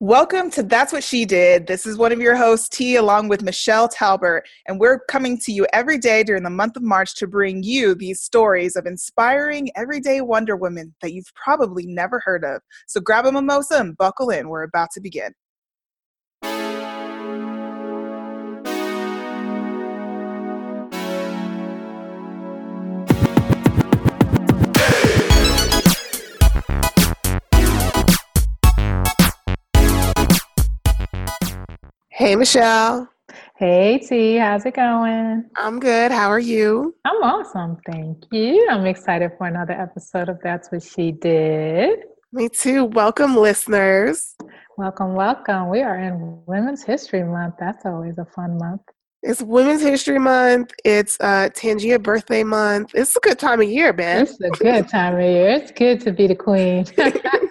Welcome to That's What She Did. This is one of your hosts, T, along with Michelle Talbert, and we're coming to you every day during the month of March to bring you these stories of inspiring everyday Wonder Women that you've probably never heard of. So grab a mimosa and buckle in. We're about to begin. Hey, Michelle. Hey T, how's it going? I'm good. How are you? I'm awesome, thank you. I'm excited for another episode of That's What She Did. Me too. Welcome, listeners. Welcome, welcome. We are in Women's History Month. That's always a fun month. It's Women's History Month. It's uh, Tangia birthday month. It's a good time of year, man. It's a good time of year. It's good to be the queen.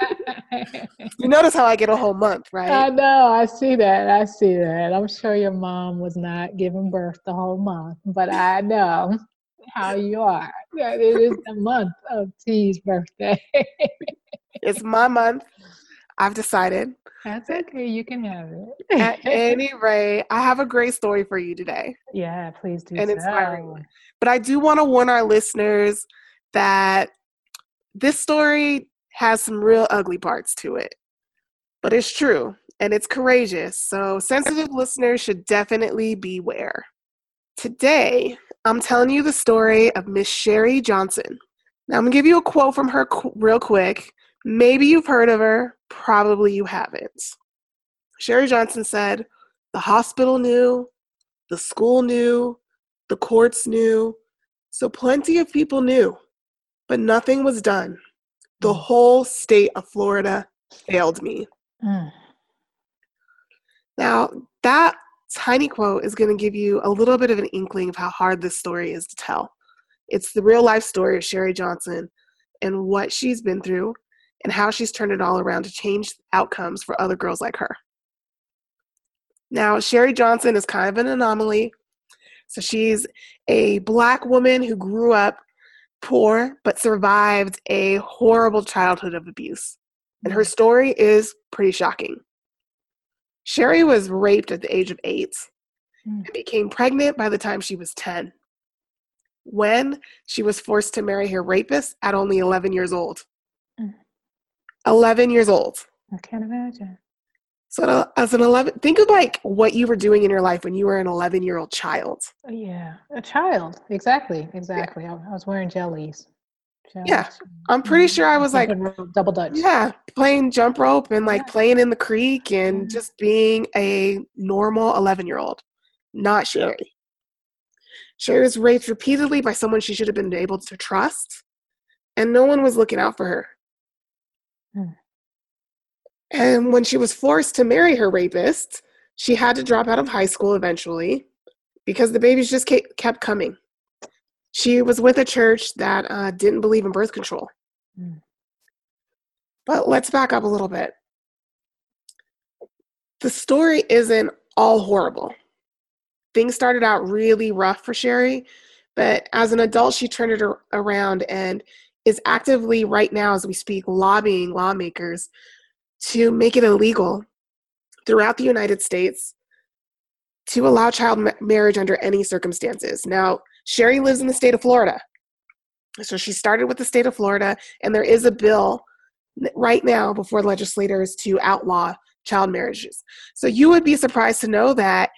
you notice how I get a whole month, right? I know. I see that. I see that. I'm sure your mom was not giving birth the whole month, but I know how you are. It is the month of T's birthday. it's my month. I've decided. That's okay. You can have it. At any rate, I have a great story for you today. Yeah, please do. And inspiring. But I do want to warn our listeners that this story has some real ugly parts to it. But it's true and it's courageous, so sensitive listeners should definitely beware. Today, I'm telling you the story of Miss Sherry Johnson. Now, I'm gonna give you a quote from her qu- real quick. Maybe you've heard of her, probably you haven't. Sherry Johnson said, The hospital knew, the school knew, the courts knew, so plenty of people knew, but nothing was done the mm. whole state of Florida failed me. Mm. Now, that tiny quote is going to give you a little bit of an inkling of how hard this story is to tell. It's the real life story of Sherry Johnson and what she's been through and how she's turned it all around to change outcomes for other girls like her. Now, Sherry Johnson is kind of an anomaly. So she's a black woman who grew up poor, but survived a horrible childhood of abuse. And her mm. story is pretty shocking. Sherry was raped at the age of eight mm. and became pregnant by the time she was 10, when she was forced to marry her rapist at only 11 years old. Mm. 11 years old. I can't imagine. So as an 11, think of like what you were doing in your life when you were an 11 year old child. Oh, yeah, a child. Exactly, exactly. Yeah. I, I, was wearing jellies. jellies. Yeah, I'm pretty mm-hmm. sure I was like double dutch. Yeah, playing jump rope and like yeah. playing in the creek and mm-hmm. just being a normal 11 year old, not Sherry. Sherry was raped repeatedly by someone she should have been able to trust, and no one was looking out for her. Mm. And when she was forced to marry her rapist, she had to drop out of high school eventually because the babies just kept coming. She was with a church that uh, didn't believe in birth control. Mm. But let's back up a little bit. The story isn't all horrible. Things started out really rough for Sherry, but as an adult, she turned it around and is actively, right now, as we speak, lobbying lawmakers to make it illegal throughout the United States to allow child ma- marriage under any circumstances. Now, Sherry lives in the state of Florida. So she started with the state of Florida, and there is a bill right now before legislators to outlaw child marriages. So you would be surprised to know that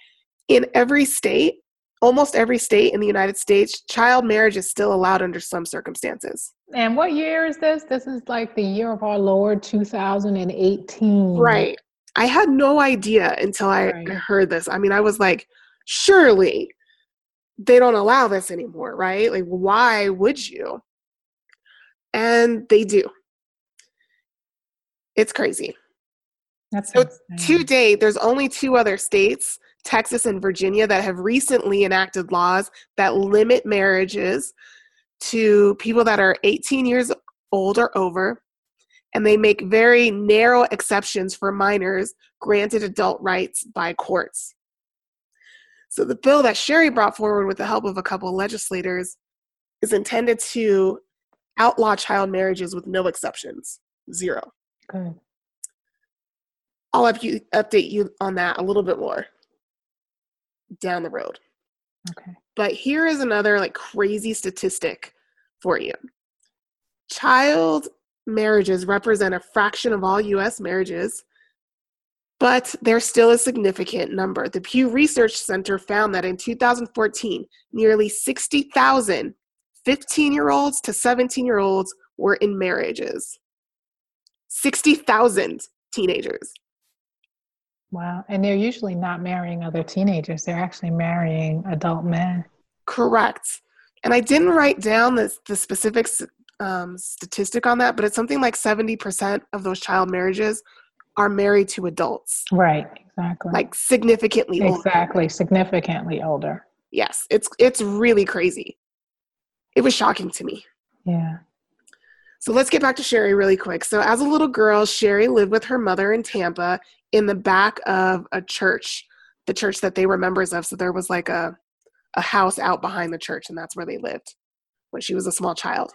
in every state, almost every state in the United States, child marriage is still allowed under some circumstances. And what year is this? This is like the year of our Lord 2018. Right. I had no idea until I right. heard this. I mean, I was like, surely they don't allow this anymore, right? Like, why would you? And they do. It's crazy. That's so to date, there's only two other states, Texas and Virginia, that have recently enacted laws that limit marriages to people that are 18 years old or over, and they make very narrow exceptions for minors granted adult rights by courts. So the bill that Sherry brought forward with the help of a couple of legislators is intended to outlaw child marriages with no exceptions, zero. I'll up you, update you on that a little bit more down the road. Okay. But here is another like crazy statistic for you. Child marriages represent a fraction of all US marriages, but they're still a significant number. The Pew Research Center found that in 2014, nearly 60,000 15 year olds to 17 year olds were in marriages. 60,000 teenagers. Wow. And they're usually not marrying other teenagers, they're actually marrying adult men. Correct. And I didn't write down the, the specific um, statistic on that, but it's something like 70% of those child marriages are married to adults. Right, exactly. Like significantly older. Exactly, significantly older. Yes, it's it's really crazy. It was shocking to me. Yeah. So let's get back to Sherry really quick. So as a little girl, Sherry lived with her mother in Tampa in the back of a church, the church that they were members of. So there was like a a house out behind the church, and that's where they lived when she was a small child.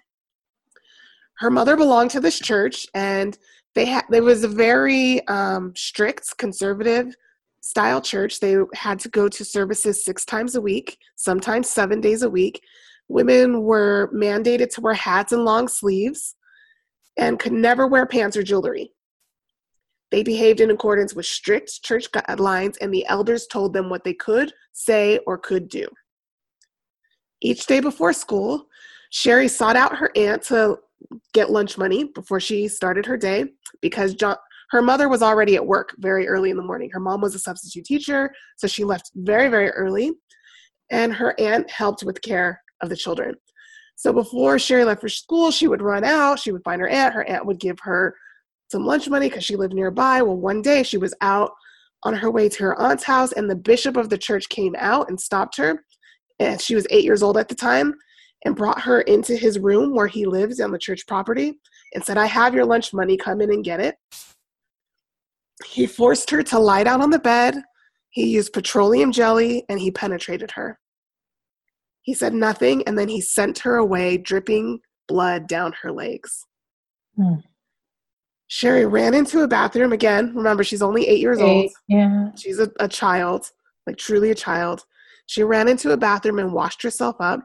Her mother belonged to this church, and they had there was a very um, strict conservative style church. They had to go to services six times a week, sometimes seven days a week. Women were mandated to wear hats and long sleeves and could never wear pants or jewelry. They behaved in accordance with strict church guidelines, and the elders told them what they could say or could do. Each day before school, Sherry sought out her aunt to get lunch money before she started her day because John, her mother was already at work very early in the morning. Her mom was a substitute teacher, so she left very, very early, and her aunt helped with care of the children. So before Sherry left for school, she would run out, she would find her aunt, her aunt would give her some lunch money because she lived nearby. Well, one day she was out on her way to her aunt's house, and the bishop of the church came out and stopped her. And she was eight years old at the time and brought her into his room where he lives on the church property and said, I have your lunch money, come in and get it. He forced her to lie down on the bed. He used petroleum jelly and he penetrated her. He said nothing, and then he sent her away, dripping blood down her legs. Hmm. Sherry ran into a bathroom again. Remember, she's only eight years eight, old. Yeah. She's a, a child, like truly a child. She ran into a bathroom and washed herself up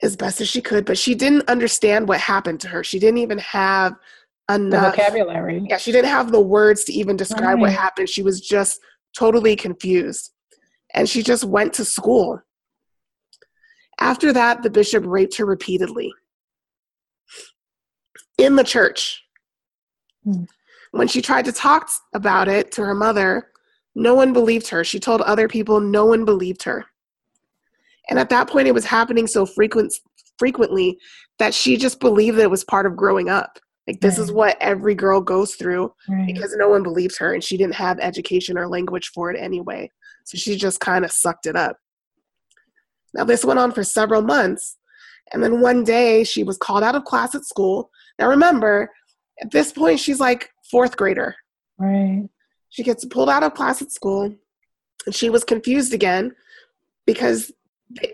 as best as she could, but she didn't understand what happened to her. She didn't even have enough the vocabulary. Yeah, she didn't have the words to even describe right. what happened. She was just totally confused and she just went to school. After that, the bishop raped her repeatedly in the church. Mm. When she tried to talk about it to her mother, no one believed her. She told other people, no one believed her. And at that point, it was happening so frequent, frequently that she just believed that it was part of growing up. Like, this right. is what every girl goes through right. because no one believed her and she didn't have education or language for it anyway. So she just kind of sucked it up. Now, this went on for several months. And then one day she was called out of class at school. Now, remember, at this point, she's like fourth grader. Right. She gets pulled out of class at school. And she was confused again because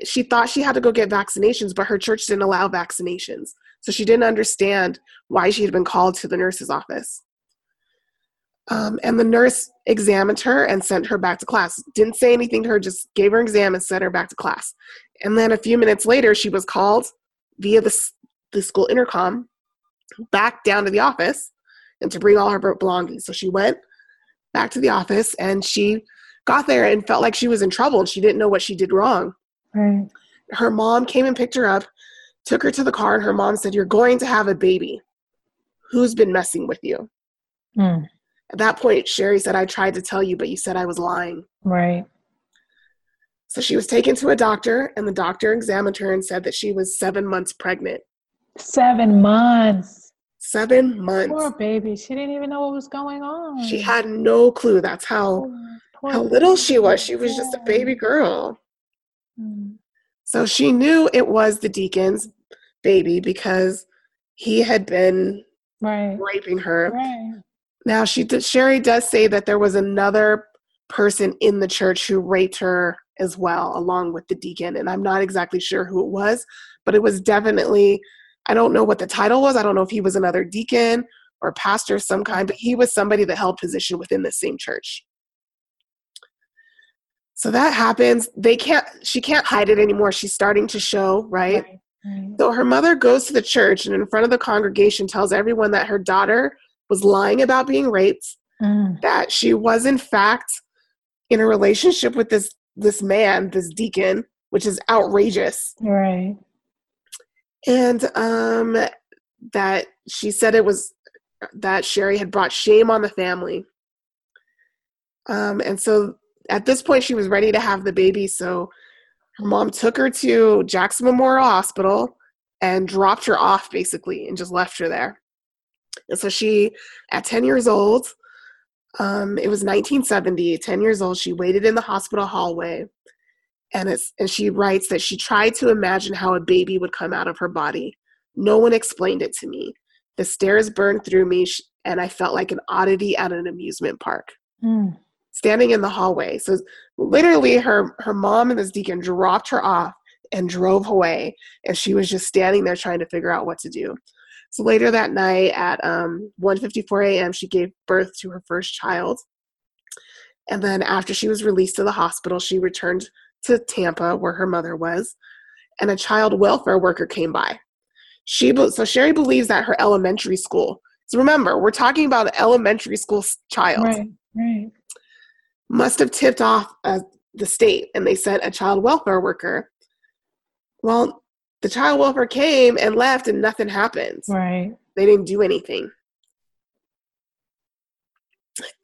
she thought she had to go get vaccinations, but her church didn't allow vaccinations. So she didn't understand why she had been called to the nurse's office. Um, and the nurse examined her and sent her back to class. Didn't say anything to her, just gave her an exam and sent her back to class. And then a few minutes later, she was called via the, the school intercom back down to the office and to bring all her belongings. So she went back to the office and she got there and felt like she was in trouble and she didn't know what she did wrong. Right. Her mom came and picked her up, took her to the car, and her mom said, You're going to have a baby. Who's been messing with you? Mm. At that point, Sherry said, I tried to tell you, but you said I was lying. Right. So she was taken to a doctor, and the doctor examined her and said that she was seven months pregnant. Seven months. Seven months. Poor baby. She didn't even know what was going on. She had no clue. That's how Poor how little she was. She was just a baby girl. Mm. So she knew it was the deacon's baby because he had been right. raping her. Right. Now she did, Sherry does say that there was another person in the church who raped her as well, along with the deacon, and I'm not exactly sure who it was, but it was definitely I don't know what the title was. I don't know if he was another deacon or pastor of some kind, but he was somebody that held position within the same church. So that happens. They can't, she can't hide it anymore. She's starting to show, right? Right. right. So her mother goes to the church and in front of the congregation tells everyone that her daughter was lying about being raped, Mm. that she was in fact in a relationship with this this man, this deacon, which is outrageous. Right. And um that she said it was that Sherry had brought shame on the family. Um and so at this point she was ready to have the baby, so her mom took her to Jackson Memorial Hospital and dropped her off basically and just left her there. And so she, at 10 years old, um, it was 1970, 10 years old, she waited in the hospital hallway. And, it's, and she writes that she tried to imagine how a baby would come out of her body. No one explained it to me. The stairs burned through me, and I felt like an oddity at an amusement park Mm. standing in the hallway. So literally her her mom and this deacon dropped her off and drove away and she was just standing there trying to figure out what to do. So later that night at um 1:54 a.m. she gave birth to her first child. And then after she was released to the hospital, she returned to Tampa where her mother was and a child welfare worker came by. She so Sherry believes that her elementary school. So remember, we're talking about an elementary school child Right. Right. must have tipped off uh, the state and they sent a child welfare worker. Well, the child welfare came and left and nothing happened. Right. They didn't do anything.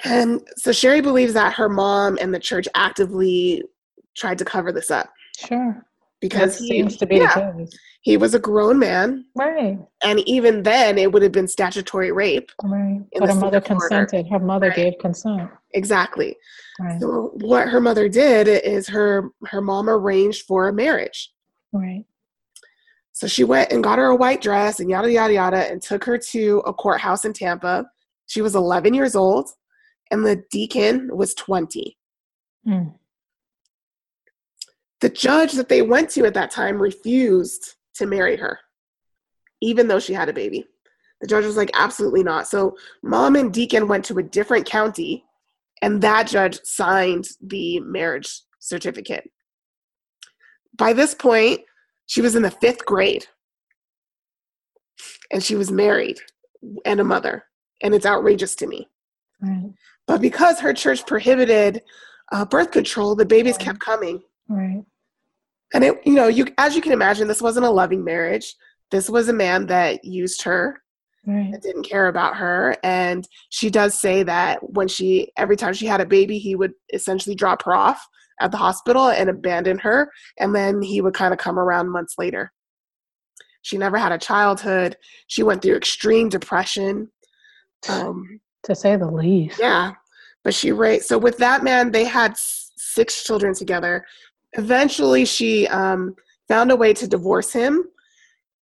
And so Sherry believes that her mom and the church actively tried to cover this up Sure. Because he, seems to be yeah, he was a grown man. Right. And even then, it would have been statutory rape. Right. But her mother consented. Her mother Right. gave consent. Exactly. Right. So what her mother did is her her mom arranged for a marriage. Right. So she went and got her a white dress and yada, yada, yada, and took her to a courthouse in Tampa. She was 11 years old, and the deacon was 20. Mm. The judge that they went to at that time refused to marry her, even though she had a baby. The judge was like, absolutely not. So mom and deacon went to a different county, and that judge signed the marriage certificate. By this point, she was in the fifth grade and she was married and a mother. And it's outrageous to me. Right. But because her church prohibited uh, birth control, the babies kept coming. Right. And it, you know, you as you can imagine, this wasn't a loving marriage. This was a man that used her, Right. that didn't care about her. And she does say that when she, every time she had a baby, he would essentially drop her off at the hospital and abandon her. And then he would kind of come around months later. She never had a childhood. She went through extreme depression. Um, To say the least. yeah, but she raised. So with that man, they had six children together. Eventually, she um, found a way to divorce him,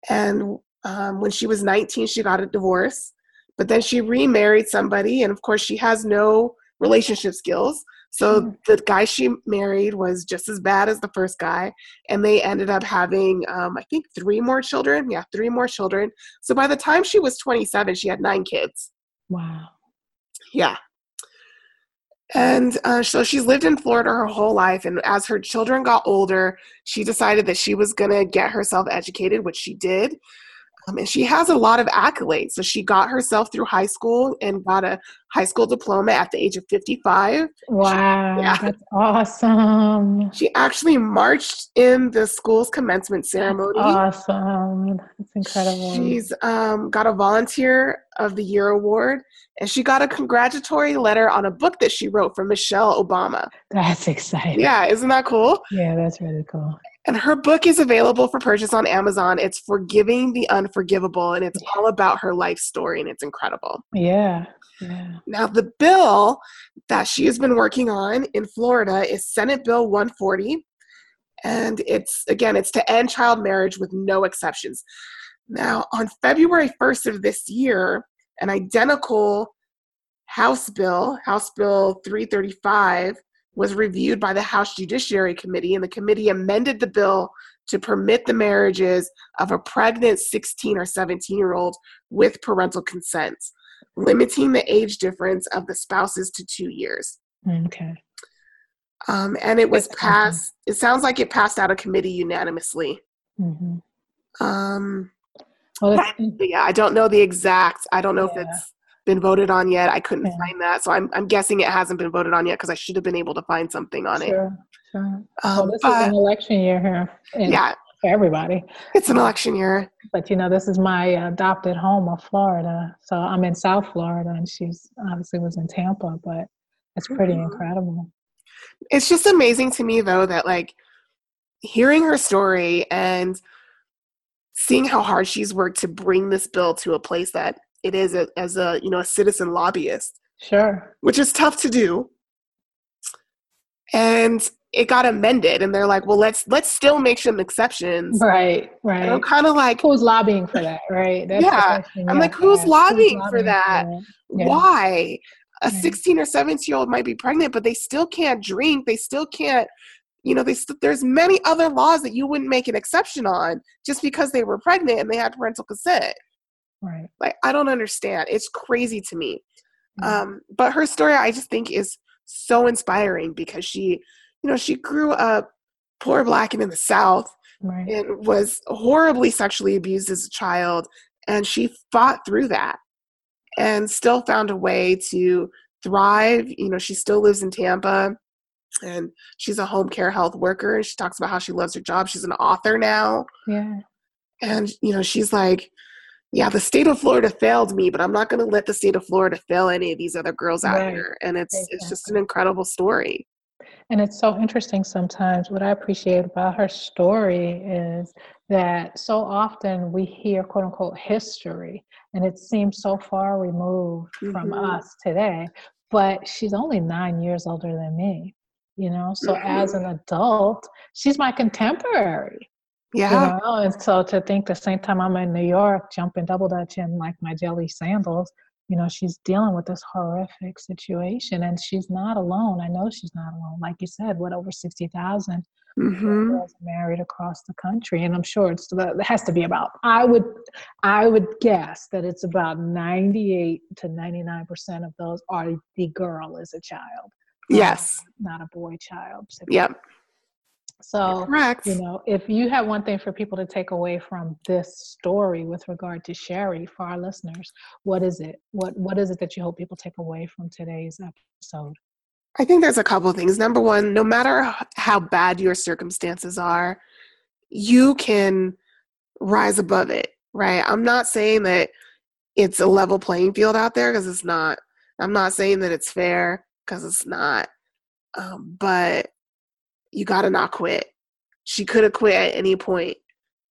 and um, when she was 19, she got a divorce. But then she remarried somebody, and of course, she has no relationship skills. So Mm. the guy she married was just as bad as the first guy, and they ended up having, um, I think, three more children. Yeah, three more children. So by the time she was 27, she had nine kids. Wow. Yeah. And uh, so she's lived in Florida her whole life. And as her children got older, she decided that she was going to get herself educated, which she did. Um, and she has a lot of accolades. So she got herself through high school and got a high school diploma at the age of 55. Wow. Yeah. That's awesome. She actually marched in the school's commencement ceremony. Awesome. That's incredible. She's um, got a Volunteer of the Year award, and she got a congratulatory letter on a book that she wrote for Michelle Obama. That's exciting. Yeah, isn't that cool? Yeah, that's really cool. And her book is available for purchase on Amazon. It's Forgiving the Unforgivable, and it's all about her life story, and it's incredible. Yeah. Yeah. Now, the bill that she has been working on in Florida is Senate Bill 140. And it's, again, it's to end child marriage with no exceptions. Now, on February 1st of this year, an identical House bill, House Bill 335, was reviewed by the House Judiciary Committee, and the committee amended the bill to permit the marriages of a pregnant 16 or 17 year old with parental consent. limiting the age difference of the spouses to two years. Okay. Um, and it was passed, it sounds like it passed out of committee unanimously. hmm Um, Well, but, yeah, I don't know the exact, I don't know Yeah. if it's been voted on yet. I couldn't Yeah. find that. So I'm, I'm guessing it hasn't been voted on yet because I should have been able to find something on it. sure, sure. Um, well, this is an election year here in, yeah, for everybody. it's an election year. But you know, this is my adopted home of Florida. So I'm in South Florida, and she's obviously was in Tampa. But it's pretty Mhm. incredible. it's just amazing to me though that like hearing her story and seeing how hard she's worked to bring this bill to a place that it is a, as a you know a citizen lobbyist Sure. which is tough to do and it got amended and they're like well let's let's still make some exceptions Right. and i'm Right. kind of like Who's lobbying for that? Right. That's Yeah. I'm like, have to who's lobbying for that? it? Yeah. why a Right. 16 or 17 year old might be pregnant but they still can't drink they still can't you know they there's many other laws that you wouldn't make an exception on just because they were pregnant and they had parental consent Right. like i don't understand it's crazy to me Mhm. um but her story i just think is so inspiring because she you know she grew up poor black and in the south Right. and was horribly sexually abused as a child and she fought through that and still found a way to thrive you know she still lives in tampa and she's a home care health worker and she talks about how she loves her job she's an author now Yeah. and you know she's like yeah the state of florida failed me but i'm not going to let the state of florida fail any of these other girls out Right. here and it's it's just an incredible story And it's so interesting sometimes. What I appreciate about her story is that so often we hear quote unquote history and it seems so far removed from Mhm. us today. But she's only nine years older than me, you know? So as Mm-hmm. an adult, she's my contemporary. yeah You know, and so to think the same time I'm in New York, jumping double dutch in like my jelly sandals, you know, she's dealing with this horrific situation and she's not alone. I know she's not alone. Like you said, what over 60,000 hmm girls married across the country. And I'm sure it's, it has to be about, I would, I would guess that it's about 98 to 99% of those are the girl is a child. Yes Not a boy child. yep So, correct you know, if you have one thing for people to take away from this story with regard to Sherry for our listeners, what is it? What what is it that you hope people take away from today's episode? I think there's a couple of things. Number one, no matter how bad your circumstances are, you can rise above it, right? I'm not saying that it's a level playing field out there because it's not. I'm not saying that it's fair because it's not. Um, but you got to not quit. She could have quit at any point.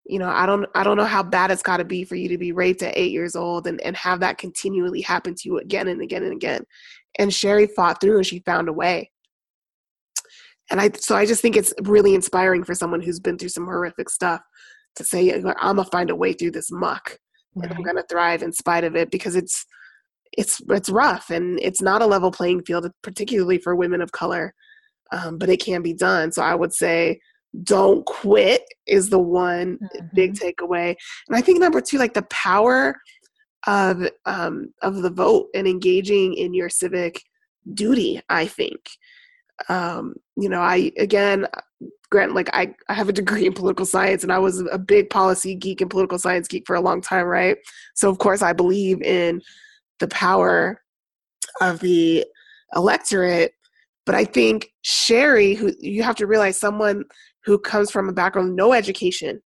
You know, I don't. I don't know how bad it's got to be for you to be raped at eight years old and and have that continually happen to you again and again and again and Sherry fought through and she found a way. And I so I just think it's really inspiring for someone who's been through some horrific stuff to say I'm gonna find a way through this muck and I'm gonna thrive in spite of it because it's it's it's rough and it's not a level playing field, particularly for women of color. Um, but it can be done. So I would say don't quit is the one big takeaway. And I think number two, like the power of um, of the vote and engaging in your civic duty. I think, um, you know, I again, grant like I, I have a degree in political science, and I was a big policy geek and political science geek for a long time, right? So of course, I believe in the power of the electorate. But I think Sherry, who you have to realize, someone who comes from a background no education,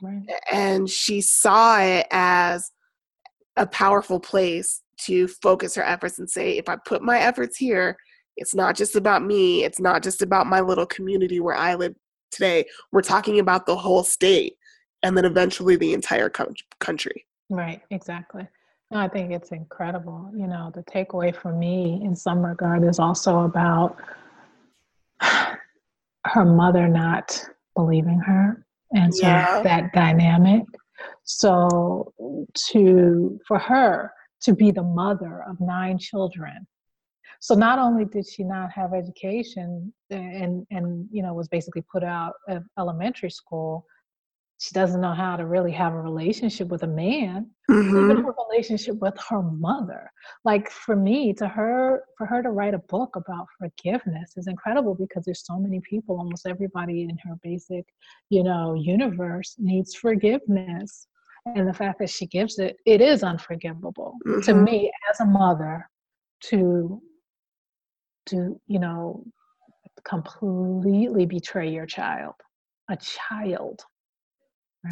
Right. and she saw it as a powerful place to focus her efforts and say if i put my efforts here it's not just about me it's not just about my little community where i live today we're talking about the whole state and then eventually the entire country Right, exactly. No, I think it's incredible. You know, the takeaway for me in some regard is also about her mother not believing her and so Yeah. that dynamic. So to for her to be the mother of nine children. So not only did she not have education eh, and and you know was basically put out of elementary school, she doesn't know how to really have a relationship with a man mm-hmm. even her relationship with her mother like for me to her for her to write a book about forgiveness is incredible because there's so many people almost everybody in her basic you know universe needs forgiveness and the fact that she gives it it is unforgivable mm-hmm. to me as a mother to to you know completely betray your child a child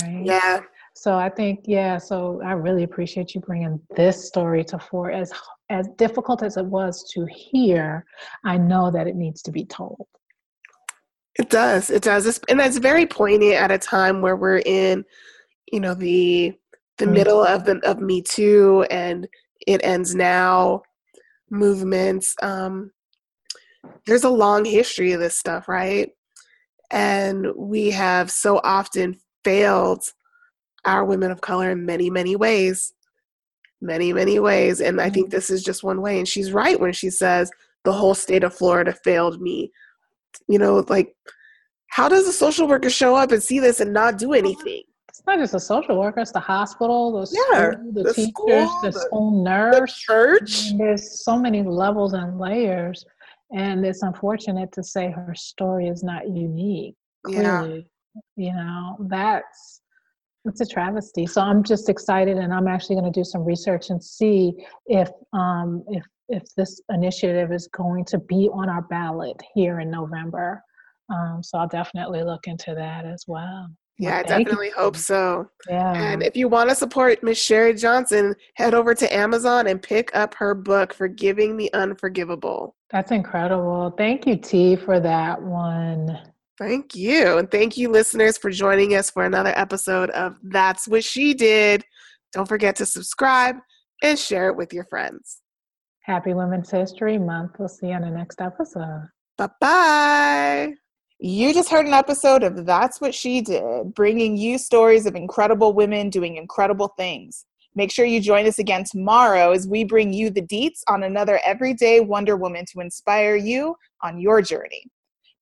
right. Yeah. So i think yeah so i really appreciate you bringing this story to fore as as difficult as it was to hear i know that it needs to be told. It does it does. It's, and that's very poignant at a time where we're in you know the the middle of the of me too and it ends now movements um there's a long history of this stuff right? And we have so often failed our women of color in many, many ways. Many, many ways. And I think mm-hmm. this is just one way. And she's right when she says the whole state of Florida failed me. You know, like, how does a social worker show up and see this and not do anything? It's not just a social worker, it's the hospital, the yeah, school, the, the teachers, school, the, the, school nurse, the church. there's so many levels and layers. And it's unfortunate to say her story is not unique. Clearly. Yeah. You know, that's it's a travesty. So I'm just excited, and I'm actually going to do some research and see if um, if if this initiative is going to be on our ballot here in November. Um, so I'll definitely look into that as well. Yeah, I definitely you. hope so. Yeah. And if you want to support Miss Sherry Johnson, head over to Amazon and pick up her book, Forgiving the Unforgivable. That's incredible. Thank you, T, for that one. Thank you. And thank you, listeners, for joining us for another episode of That's What She Did. Don't forget to subscribe and share it with your friends. Happy Women's History Month. We'll see you on the next episode. Bye bye. You just heard an episode of That's What She Did, bringing you stories of incredible women doing incredible things. Make sure you join us again tomorrow as we bring you the deets on another everyday Wonder Woman to inspire you on your journey.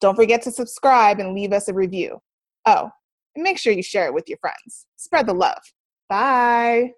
Don't forget to subscribe and leave us a review. Oh, and make sure you share it with your friends. Spread the love. Bye.